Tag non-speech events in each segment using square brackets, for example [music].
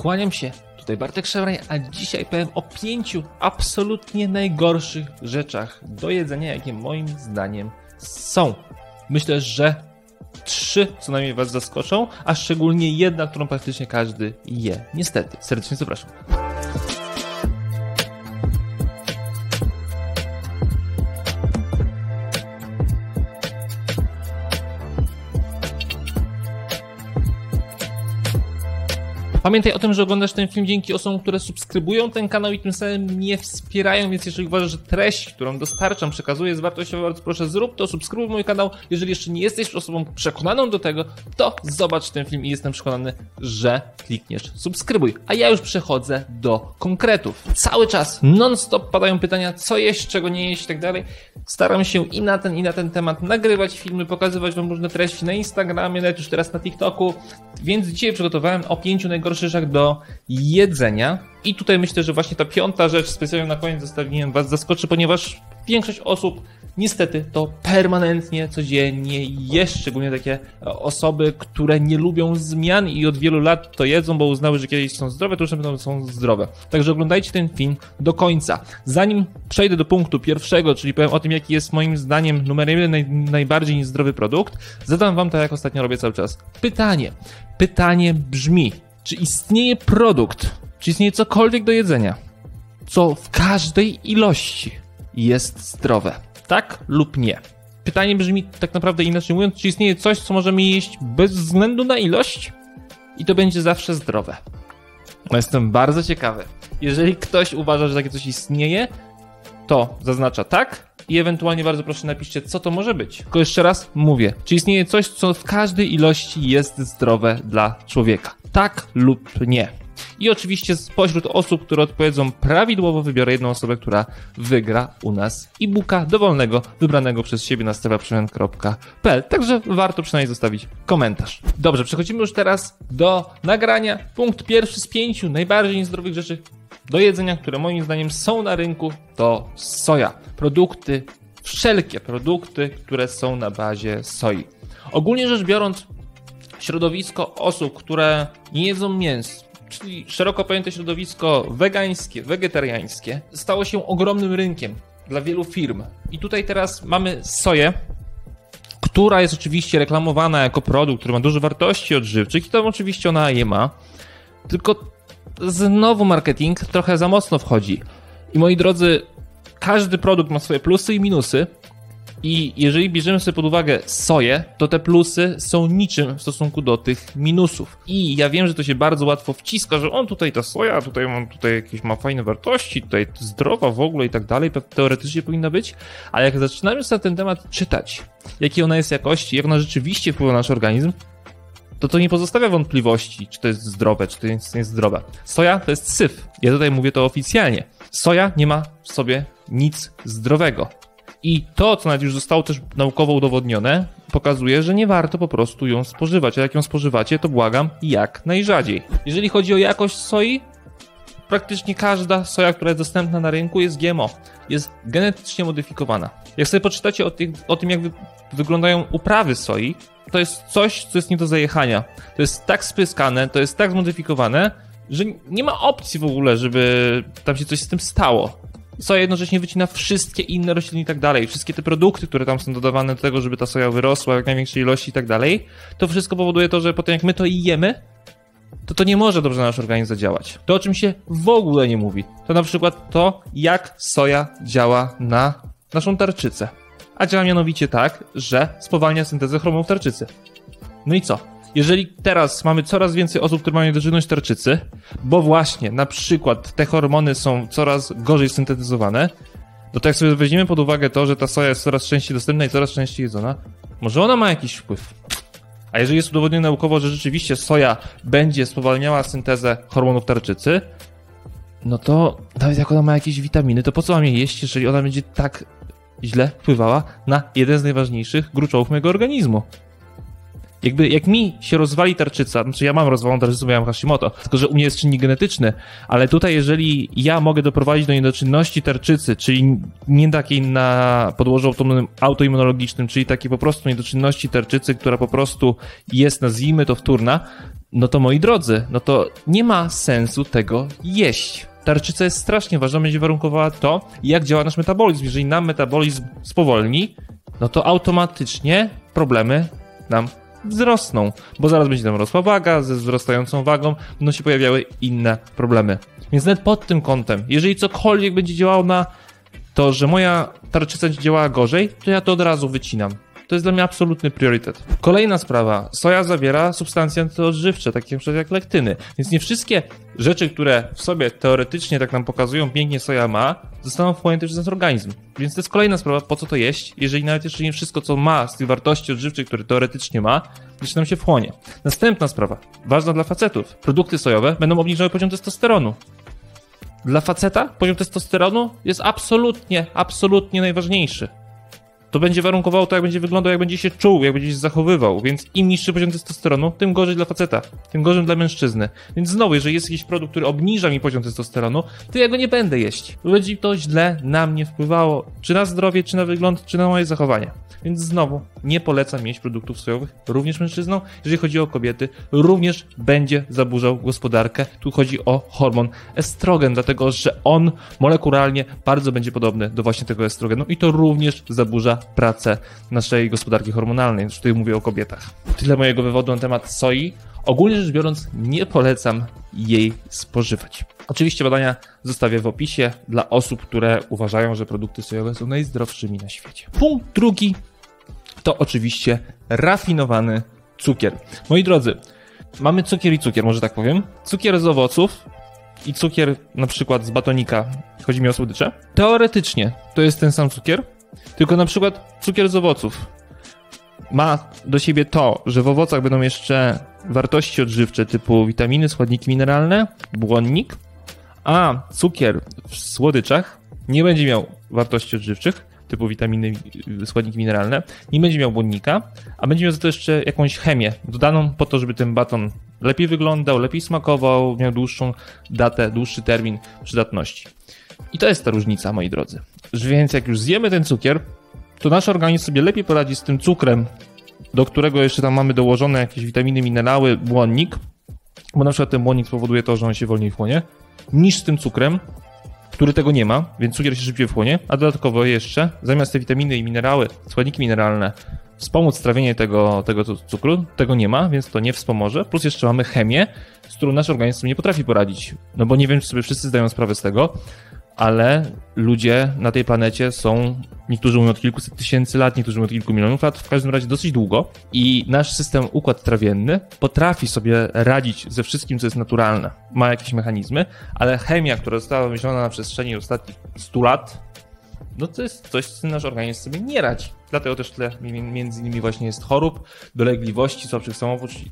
Kłaniam się, tutaj Bartek Szemraj, a dzisiaj powiem o pięciu absolutnie najgorszych rzeczach do jedzenia, jakie moim zdaniem są. Myślę, że trzy co najmniej Was zaskoczą, a szczególnie jedna, którą praktycznie każdy je. Niestety, serdecznie zapraszam. Pamiętaj o tym, że oglądasz ten film dzięki osobom, które subskrybują ten kanał i tym samym mnie wspierają, więc jeżeli uważasz, że treść, którą dostarczam, przekazuję jest wartościowa, bardzo proszę zrób to, subskrybuj mój kanał. Jeżeli jeszcze nie jesteś osobą przekonaną do tego, to zobacz ten film i jestem przekonany, że klikniesz subskrybuj. A ja już przechodzę do konkretów. Cały czas, non-stop padają pytania, co jeść, czego nie jeść i tak dalej. Staram się i na ten, i na ten temat nagrywać filmy, pokazywać wam różne treści na Instagramie, nawet już teraz na TikToku, więc dzisiaj przygotowałem o pięciu najgorszych rzeczach do jedzenia. I tutaj myślę, że właśnie ta piąta rzecz specjalnie na koniec zostawiłem was zaskoczy, ponieważ większość osób niestety to permanentnie, codziennie je, szczególnie takie osoby, które nie lubią zmian i od wielu lat to jedzą, bo uznały, że kiedyś są zdrowe, to już na pewno są zdrowe. Także oglądajcie ten film do końca. Zanim przejdę do punktu pierwszego, czyli powiem o tym, jaki jest moim zdaniem numer jeden naj, najbardziej niezdrowy produkt, zadam wam tak, jak ostatnio robię cały czas. Pytanie. Pytanie brzmi, czy istnieje produkt, czy istnieje cokolwiek do jedzenia, co w każdej ilości jest zdrowe? Tak lub nie? Pytanie brzmi tak naprawdę inaczej mówiąc, czy istnieje coś, co możemy jeść bez względu na ilość i to będzie zawsze zdrowe? No jestem bardzo ciekawy. Jeżeli ktoś uważa, że takie coś istnieje, to zaznacza tak i ewentualnie bardzo proszę napiszcie, co to może być. Tylko jeszcze raz mówię, czy istnieje coś, co w każdej ilości jest zdrowe dla człowieka? Tak lub nie. I oczywiście spośród osób, które odpowiedzą prawidłowo, wybiorę jedną osobę, która wygra u nas e-booka dowolnego, wybranego przez siebie na strefaprzemian.pl. Także warto przynajmniej zostawić komentarz. Dobrze, przechodzimy już teraz do nagrania. Punkt pierwszy z pięciu najbardziej niezdrowych rzeczy do jedzenia, które moim zdaniem są na rynku, to soja. Produkty, wszelkie produkty, które są na bazie soi. Ogólnie rzecz biorąc, środowisko osób, które nie jedzą mięs, czyli szeroko pojęte środowisko wegańskie, wegetariańskie, stało się ogromnym rynkiem dla wielu firm. I tutaj teraz mamy soję, która jest oczywiście reklamowana jako produkt, który ma duże wartości odżywczych i tam oczywiście ona je ma. Tylko znowu marketing trochę za mocno wchodzi. I moi drodzy, każdy produkt ma swoje plusy i minusy. I jeżeli bierzemy sobie pod uwagę soję, to te plusy są niczym w stosunku do tych minusów. I ja wiem, że to się bardzo łatwo wciska, że on tutaj ta soja, tutaj on tutaj jakieś ma fajne wartości, tutaj zdrowa w ogóle i tak dalej, teoretycznie powinna być, ale jak zaczynamy sobie ten temat czytać, jakie ona jest jakości, jak ona rzeczywiście wpływa na nasz organizm, to to nie pozostawia wątpliwości, czy to jest zdrowe, czy to jest niezdrowe. Soja to jest syf. Ja tutaj mówię to oficjalnie. Soja nie ma w sobie nic zdrowego. I to, co nawet już zostało też naukowo udowodnione, pokazuje, że nie warto po prostu ją spożywać. A jak ją spożywacie, to błagam jak najrzadziej. Jeżeli chodzi o jakość soi, praktycznie każda soja, która jest dostępna na rynku jest GMO. Jest genetycznie modyfikowana. Jak sobie poczytacie o, tych, o tym, jak wy, wyglądają uprawy soi, to jest coś, co jest nie do zajechania. To jest tak spryskane, to jest tak zmodyfikowane, że nie ma opcji w ogóle, żeby tam się coś z tym stało. Soja jednocześnie wycina wszystkie inne rośliny i tak dalej. Wszystkie te produkty, które tam są dodawane do tego, żeby ta soja wyrosła w jak największej ilości i tak dalej, to wszystko powoduje to, że potem jak my to jemy, to to nie może dobrze na nasz organizm zadziałać. To, o czym się w ogóle nie mówi, to na przykład to, jak soja działa na naszą tarczycę a działa mianowicie tak, że spowalnia syntezę hormonów tarczycy. No i co? Jeżeli teraz mamy coraz więcej osób, które mają niedożywność tarczycy, bo właśnie na przykład te hormony są coraz gorzej syntetyzowane, no to jak sobie weźmiemy pod uwagę to, że ta soja jest coraz częściej dostępna i coraz częściej jedzona, może ona ma jakiś wpływ. A jeżeli jest udowodnione naukowo, że rzeczywiście soja będzie spowalniała syntezę hormonów tarczycy, no to nawet jak ona ma jakieś witaminy, to po co mam je jeść, jeżeli ona będzie tak źle wpływała na jeden z najważniejszych gruczołów mojego organizmu. Jakby, jak mi się rozwali tarczyca, znaczy ja mam rozwaloną tarczycę, bo ja mam Hashimoto, tylko że u mnie jest czynnik genetyczny, ale tutaj jeżeli ja mogę doprowadzić do niedoczynności tarczycy, czyli nie takiej na podłożu autoimmunologicznym, czyli takiej po prostu niedoczynności tarczycy, która po prostu jest, nazwijmy to, wtórna, no to moi drodzy, no to nie ma sensu tego jeść. Tarczyca jest strasznie ważna, będzie warunkowała to, jak działa nasz metabolizm. Jeżeli nam metabolizm spowolni, no to automatycznie problemy nam wzrosną, bo zaraz będzie nam rosła waga, ze wzrastającą wagą będą się pojawiały inne problemy. Więc nawet pod tym kątem, jeżeli cokolwiek będzie działało na to, że moja tarczyca działała gorzej, to ja to od razu wycinam. To jest dla mnie absolutny priorytet. Kolejna sprawa. Soja zawiera substancje antyodżywcze, takie np. jak lektyny. Więc nie wszystkie rzeczy, które w sobie teoretycznie tak nam pokazują, pięknie soja ma, zostaną wchłonięte przez nasz organizm. Więc to jest kolejna sprawa, po co to jeść, jeżeli nawet jeszcze nie wszystko, co ma z tych wartości odżywczych, które teoretycznie ma, jeszcze nam się wchłonie. Następna sprawa, ważna dla facetów. Produkty sojowe będą obniżały poziom testosteronu. Dla faceta poziom testosteronu jest absolutnie, absolutnie najważniejszy to będzie warunkowało to, jak będzie wyglądał, jak będzie się czuł, jak będzie się zachowywał. Więc im niższy poziom testosteronu, tym gorzej dla faceta, tym gorzej dla mężczyzny. Więc znowu, jeżeli jest jakiś produkt, który obniża mi poziom testosteronu, to ja go nie będę jeść. Będzie to źle na mnie wpływało, czy na zdrowie, czy na wygląd, czy na moje zachowanie. Więc znowu, nie polecam mieć produktów sojowych, również mężczyznom. Jeżeli chodzi o kobiety, również będzie zaburzał gospodarkę. Tu chodzi o hormon estrogen, dlatego że on molekularnie bardzo będzie podobny do właśnie tego estrogenu i to również zaburza pracę naszej gospodarki hormonalnej. Już tutaj mówię o kobietach. Tyle mojego wywodu na temat soi. Ogólnie rzecz biorąc, nie polecam jej spożywać. Oczywiście badania zostawię w opisie dla osób, które uważają, że produkty sojowe są najzdrowszymi na świecie. Punkt drugi to oczywiście rafinowany cukier. Moi drodzy, mamy cukier i cukier, może tak powiem. Cukier z owoców i cukier na przykład z batonika. Chodzi mi o słodycze. Teoretycznie to jest ten sam cukier, tylko na przykład cukier z owoców ma do siebie to, że w owocach będą jeszcze wartości odżywcze typu witaminy, składniki mineralne, błonnik, a cukier w słodyczach nie będzie miał wartości odżywczych typu witaminy, składniki mineralne, nie będzie miał błonnika, a będzie miał za to jeszcze jakąś chemię dodaną po to, żeby ten baton lepiej wyglądał, lepiej smakował, miał dłuższą datę, dłuższy termin przydatności. I to jest ta różnica, moi drodzy. Więc jak już zjemy ten cukier, to nasz organizm sobie lepiej poradzi z tym cukrem, do którego jeszcze tam mamy dołożone jakieś witaminy, minerały, błonnik, bo na przykład ten błonnik spowoduje to, że on się wolniej wchłonie, niż z tym cukrem, który tego nie ma, więc cukier się szybciej wchłonie, a dodatkowo jeszcze zamiast te witaminy i minerały, składniki mineralne wspomóc trawienie tego, tego cukru, tego nie ma, więc to nie wspomoże. Plus jeszcze mamy chemię, z którą nasz organizm nie potrafi poradzić. No bo nie wiem, czy sobie wszyscy zdają sprawę z tego, ale ludzie na tej planecie są, niektórzy mówią od kilkuset tysięcy lat, niektórzy mówią od kilku milionów lat, w każdym razie dosyć długo i nasz system, układ trawienny potrafi sobie radzić ze wszystkim, co jest naturalne. Ma jakieś mechanizmy, ale chemia, która została wymyślona na przestrzeni ostatnich 100 lat, no to jest coś, co nasz organizm sobie nie radzi. Dlatego też tyle między innymi właśnie jest chorób, dolegliwości, słabszych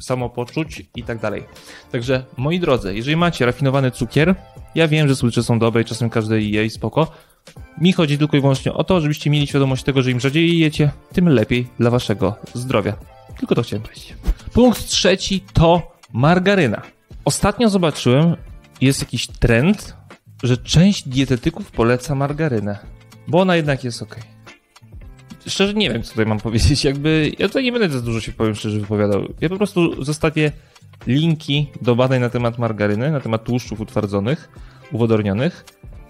samopoczuć i tak dalej. Także moi drodzy, jeżeli macie rafinowany cukier, ja wiem, że słodycze są dobre i czasem każdy je i spoko. Mi chodzi tylko i wyłącznie o to, żebyście mieli świadomość tego, że im rzadziej jecie, tym lepiej dla waszego zdrowia. Tylko to chciałem powiedzieć. Punkt trzeci to margaryna. Ostatnio zobaczyłem, jest jakiś trend, że część dietetyków poleca margarynę, bo ona jednak jest ok. Szczerze nie wiem, co tutaj mam powiedzieć. Jakby ja tutaj nie będę za dużo się powiem szczerze wypowiadał. Ja po prostu zostawię linki do badań na temat margaryny, na temat tłuszczów utwardzonych, uwodornionych,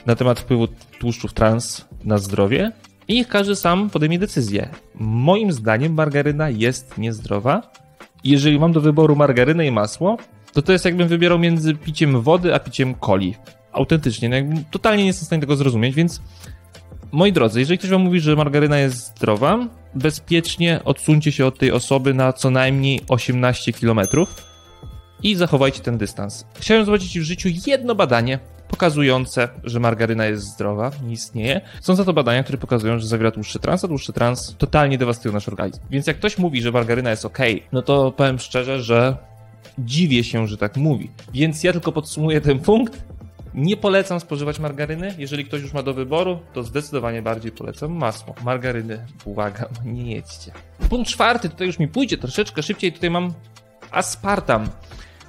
na temat wpływu tłuszczów trans na zdrowie i niech każdy sam podejmie decyzję. Moim zdaniem margaryna jest niezdrowa. Jeżeli mam do wyboru margarynę i masło, to to jest jakbym wybierał między piciem wody a piciem coli. Autentycznie, no totalnie nie jestem w stanie tego zrozumieć, więc moi drodzy, jeżeli ktoś wam mówi, że margaryna jest zdrowa, bezpiecznie odsuńcie się od tej osoby na co najmniej 18 kilometrów i zachowajcie ten dystans. Chciałem zobaczyć w życiu jedno badanie pokazujące, że margaryna jest zdrowa, nie istnieje. Są za to badania, które pokazują, że zawiera tłuszczy trans, a tłuszczy trans totalnie dewastują nasz organizm. Więc jak ktoś mówi, że margaryna jest ok, no to powiem szczerze, że dziwię się, że tak mówi. Więc ja tylko podsumuję ten punkt. Nie polecam spożywać margaryny. Jeżeli ktoś już ma do wyboru, to zdecydowanie bardziej polecam masło. Margaryny, błagam, [laughs] nie jedźcie. Punkt czwarty, tutaj już mi pójdzie troszeczkę szybciej. Tutaj mam aspartam.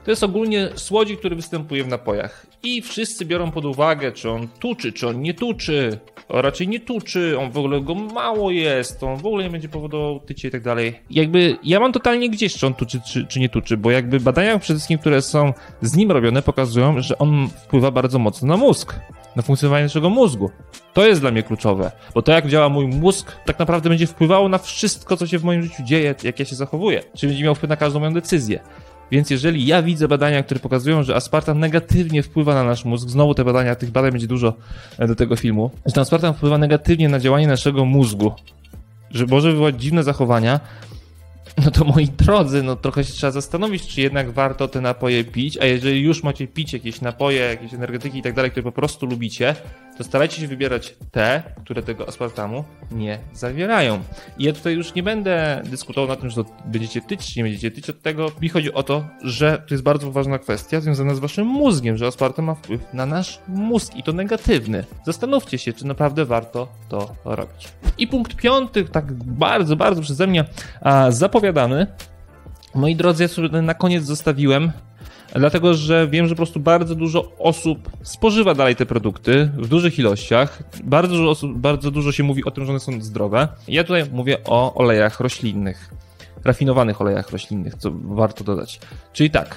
To jest ogólnie słodzik, który występuje w napojach. I wszyscy biorą pod uwagę, czy on tuczy, czy on nie tuczy. O, raczej nie tuczy, on w ogóle go mało jest, on w ogóle nie będzie powodował tycie i tak dalej. Jakby ja mam totalnie gdzieś, czy on tuczy, czy, czy nie tuczy, bo jakby badania przede wszystkim, które są z nim robione, pokazują, że on wpływa bardzo mocno na mózg na funkcjonowanie naszego mózgu. To jest dla mnie kluczowe, bo to jak działa mój mózg, tak naprawdę będzie wpływało na wszystko, co się w moim życiu dzieje, jak ja się zachowuję, czy będzie miał wpływ na każdą moją decyzję. Więc jeżeli ja widzę badania, które pokazują, że aspartam negatywnie wpływa na nasz mózg, znowu te badania, tych badań będzie dużo e, do tego filmu, że ten aspartam wpływa negatywnie na działanie naszego mózgu, że może wywołać dziwne zachowania, no to moi drodzy, no trochę się trzeba zastanowić, czy jednak warto te napoje pić, a jeżeli już macie pić jakieś napoje, jakieś energetyki i tak dalej, które po prostu lubicie, to starajcie się wybierać te, które tego aspartamu nie zawierają. I ja tutaj już nie będę dyskutował na tym, że będziecie tyć, czy nie będziecie tyć od tego. Mi chodzi o to, że to jest bardzo ważna kwestia związana z waszym mózgiem, że aspartam ma wpływ na nasz mózg i to negatywny. Zastanówcie się, czy naprawdę warto to robić. I punkt piąty, tak bardzo, bardzo przeze mnie zapowiadany. Moi drodzy, ja sobie na koniec zostawiłem dlatego że wiem, że po prostu bardzo dużo osób spożywa dalej te produkty w dużych ilościach. Bardzo dużo, osób, bardzo dużo się mówi o tym, że one są zdrowe. Ja tutaj mówię o olejach roślinnych, rafinowanych olejach roślinnych, co warto dodać. Czyli tak,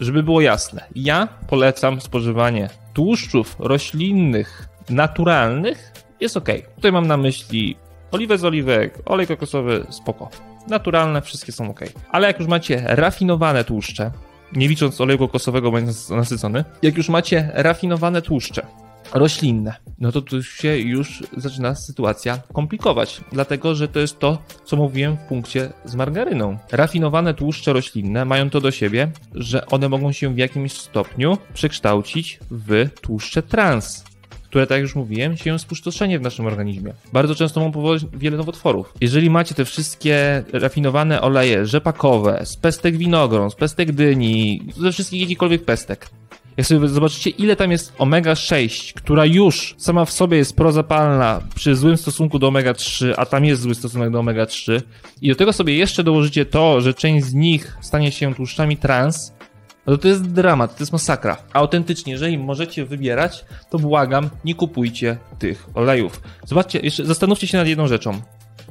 żeby było jasne, ja polecam spożywanie tłuszczów roślinnych, naturalnych, jest ok. Tutaj mam na myśli oliwę z oliwek, olej kokosowy, spoko. Naturalne, wszystkie są ok. Ale jak już macie rafinowane tłuszcze, nie licząc oleju kokosowego, bo jest nasycony, jak już macie rafinowane tłuszcze, roślinne, no to tu się już zaczyna sytuacja komplikować, dlatego że to jest to, co mówiłem w punkcie z margaryną. Rafinowane tłuszcze roślinne mają to do siebie, że one mogą się w jakimś stopniu przekształcić w tłuszcze trans które, tak jak już mówiłem, sieją spustoszenie w naszym organizmie. Bardzo często mogą powodować wiele nowotworów. Jeżeli macie te wszystkie rafinowane oleje rzepakowe, z pestek winogron, z pestek dyni, ze wszystkich jakichkolwiek pestek, jak sobie zobaczycie, ile tam jest omega-6, która już sama w sobie jest prozapalna przy złym stosunku do omega-3, a tam jest zły stosunek do omega-3, i do tego sobie jeszcze dołożycie to, że część z nich stanie się tłuszczami trans, no to jest dramat, to jest masakra. Autentycznie, jeżeli możecie wybierać, to błagam, nie kupujcie tych olejów. Zobaczcie, jeszcze zastanówcie się nad jedną rzeczą.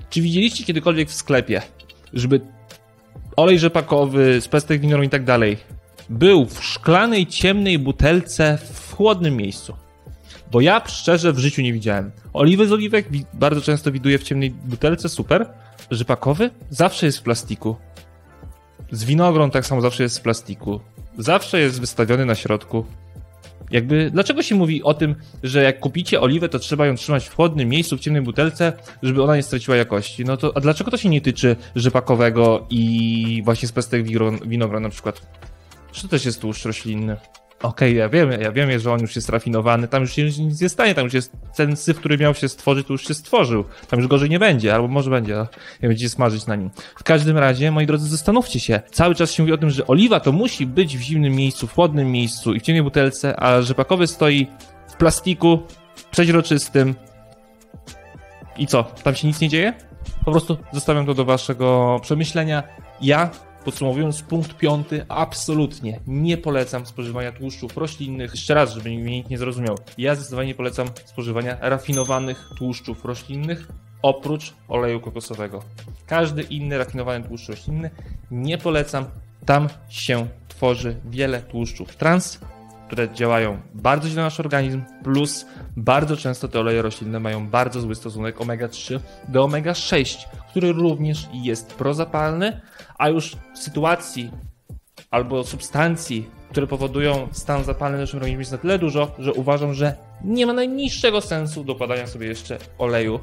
Czy widzieliście kiedykolwiek w sklepie, żeby olej rzepakowy, z pestek winoru i tak dalej był w szklanej, ciemnej butelce w chłodnym miejscu? Bo ja szczerze w życiu nie widziałem. Oliwy z oliwek bardzo często widuję w ciemnej butelce, super. Rzepakowy zawsze jest w plastiku. Z winogron tak samo zawsze jest w plastiku zawsze jest wystawiony na środku. Jakby, dlaczego się mówi o tym, że jak kupicie oliwę, to trzeba ją trzymać w chłodnym miejscu, w ciemnej butelce, żeby ona nie straciła jakości? No to, a dlaczego to się nie tyczy rzepakowego i właśnie z pestek winogron na przykład? Czy to też jest tłuszcz roślinny? Okej, okay, ja wiem, ja wiem, że on już jest rafinowany, tam już się nic nie stanie, tam już jest ten syf, który miał się stworzyć, to już się stworzył. Tam już gorzej nie będzie, albo może będzie, a będziecie smażyć na nim. W każdym razie, moi drodzy, zastanówcie się. Cały czas się mówi o tym, że oliwa to musi być w zimnym miejscu, w chłodnym miejscu i w ciemnej butelce, a rzepakowy stoi w plastiku, przeźroczystym. I co? Tam się nic nie dzieje? Po prostu zostawiam to do waszego przemyślenia. Ja Podsumowując, punkt piąty, absolutnie nie polecam spożywania tłuszczów roślinnych. Jeszcze raz, żeby mnie nikt nie zrozumiał. Ja zdecydowanie polecam spożywania rafinowanych tłuszczów roślinnych oprócz oleju kokosowego. Każdy inny rafinowany tłuszcz roślinny nie polecam. Tam się tworzy wiele tłuszczów trans, które działają bardzo źle na nasz organizm, plus bardzo często te oleje roślinne mają bardzo zły stosunek omega-3 do omega-6, który również jest prozapalny, a już w sytuacji albo substancji, które powodują stan zapalny w naszym organizmie jest na tyle dużo, że uważam, że nie ma najmniejszego sensu dokładania sobie jeszcze oleju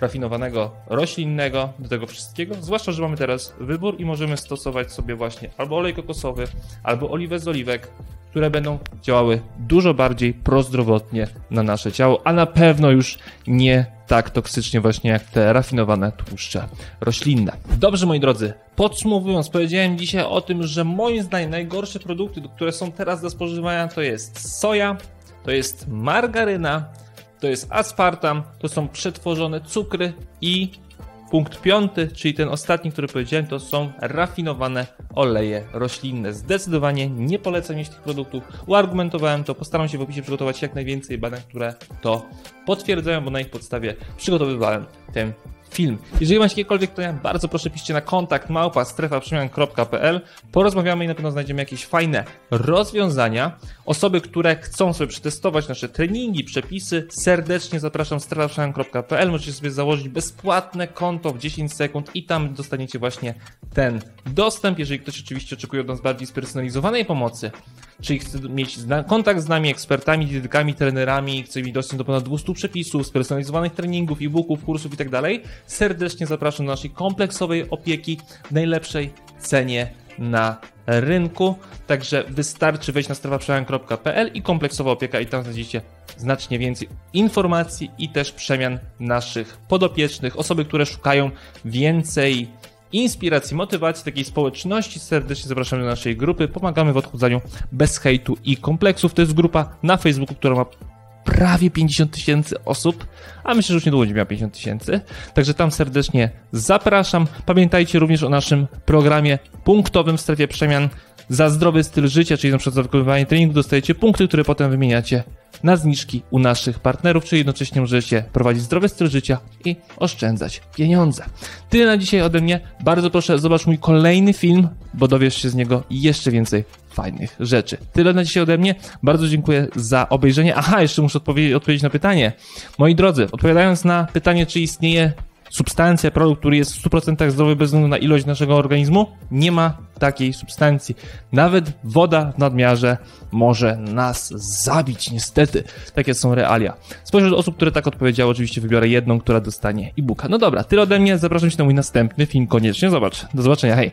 rafinowanego roślinnego do tego wszystkiego, zwłaszcza, że mamy teraz wybór i możemy stosować sobie właśnie albo olej kokosowy, albo oliwę z oliwek, które będą działały dużo bardziej prozdrowotnie na nasze ciało, a na pewno już nie tak toksycznie właśnie jak te rafinowane tłuszcze roślinne. Dobrze moi drodzy, podsumowując, powiedziałem dzisiaj o tym, że moim zdaniem najgorsze produkty, które są teraz do spożywania to jest soja, to jest margaryna, to jest aspartam, to są przetworzone cukry i punkt piąty, czyli ten ostatni, który powiedziałem, to są rafinowane oleje roślinne. Zdecydowanie nie polecam mieć tych produktów. Uargumentowałem to, postaram się w opisie przygotować jak najwięcej badań, które to potwierdzają, bo na ich podstawie przygotowywałem ten film. Jeżeli macie jakiekolwiek pytania, bardzo proszę piszcie na kontakt małpa strefaprzemian.pl. Porozmawiamy i na pewno znajdziemy jakieś fajne rozwiązania. Osoby, które chcą sobie przetestować nasze treningi, przepisy, serdecznie zapraszam strefaprzemian.pl. Możecie sobie założyć bezpłatne konto w 10 sekund i tam dostaniecie właśnie ten dostęp. Jeżeli ktoś oczywiście oczekuje od nas bardziej spersonalizowanej pomocy, czyli chce mieć kontakt z nami, ekspertami, dietykami, trenerami, chce mieć dostęp do ponad 200 przepisów, spersonalizowanych treningów, e-booków, kursów itd., tak serdecznie zapraszam do naszej kompleksowej opieki w najlepszej cenie na rynku. Także wystarczy wejść na strefaprzemian.pl i kompleksowa opieka i tam znajdziecie znacznie więcej informacji i też przemian naszych podopiecznych, osoby, które szukają więcej inspiracji, motywacji, takiej społeczności. Serdecznie zapraszamy do naszej grupy. Pomagamy w odchudzaniu bez hejtu i kompleksów. To jest grupa na Facebooku, która ma prawie 50 tysięcy osób, a myślę, że już niedługo będzie miała 50 tysięcy. Także tam serdecznie zapraszam. Pamiętajcie również o naszym programie punktowym w strefie przemian za zdrowy styl życia, czyli na przykład za wykonywanie treningu dostajecie punkty, które potem wymieniacie na zniżki u naszych partnerów, czyli jednocześnie możecie prowadzić zdrowy styl życia i oszczędzać pieniądze. Tyle na dzisiaj ode mnie. Bardzo proszę, zobacz mój kolejny film, bo dowiesz się z niego jeszcze więcej fajnych rzeczy. Tyle na dzisiaj ode mnie. Bardzo dziękuję za obejrzenie. Aha, jeszcze muszę odpowiedzieć, odpowiedzieć na pytanie. Moi drodzy, odpowiadając na pytanie, czy istnieje substancja, produkt, który jest w 100% zdrowy bez względu na ilość naszego organizmu? Nie ma takiej substancji. Nawet woda w nadmiarze może nas zabić, niestety. Takie są realia. Spośród osób, które tak odpowiedziały, oczywiście wybiorę jedną, która dostanie e-booka. No dobra, tyle ode mnie. Zapraszam Cię na mój następny film. Koniecznie zobacz. Do zobaczenia, hej!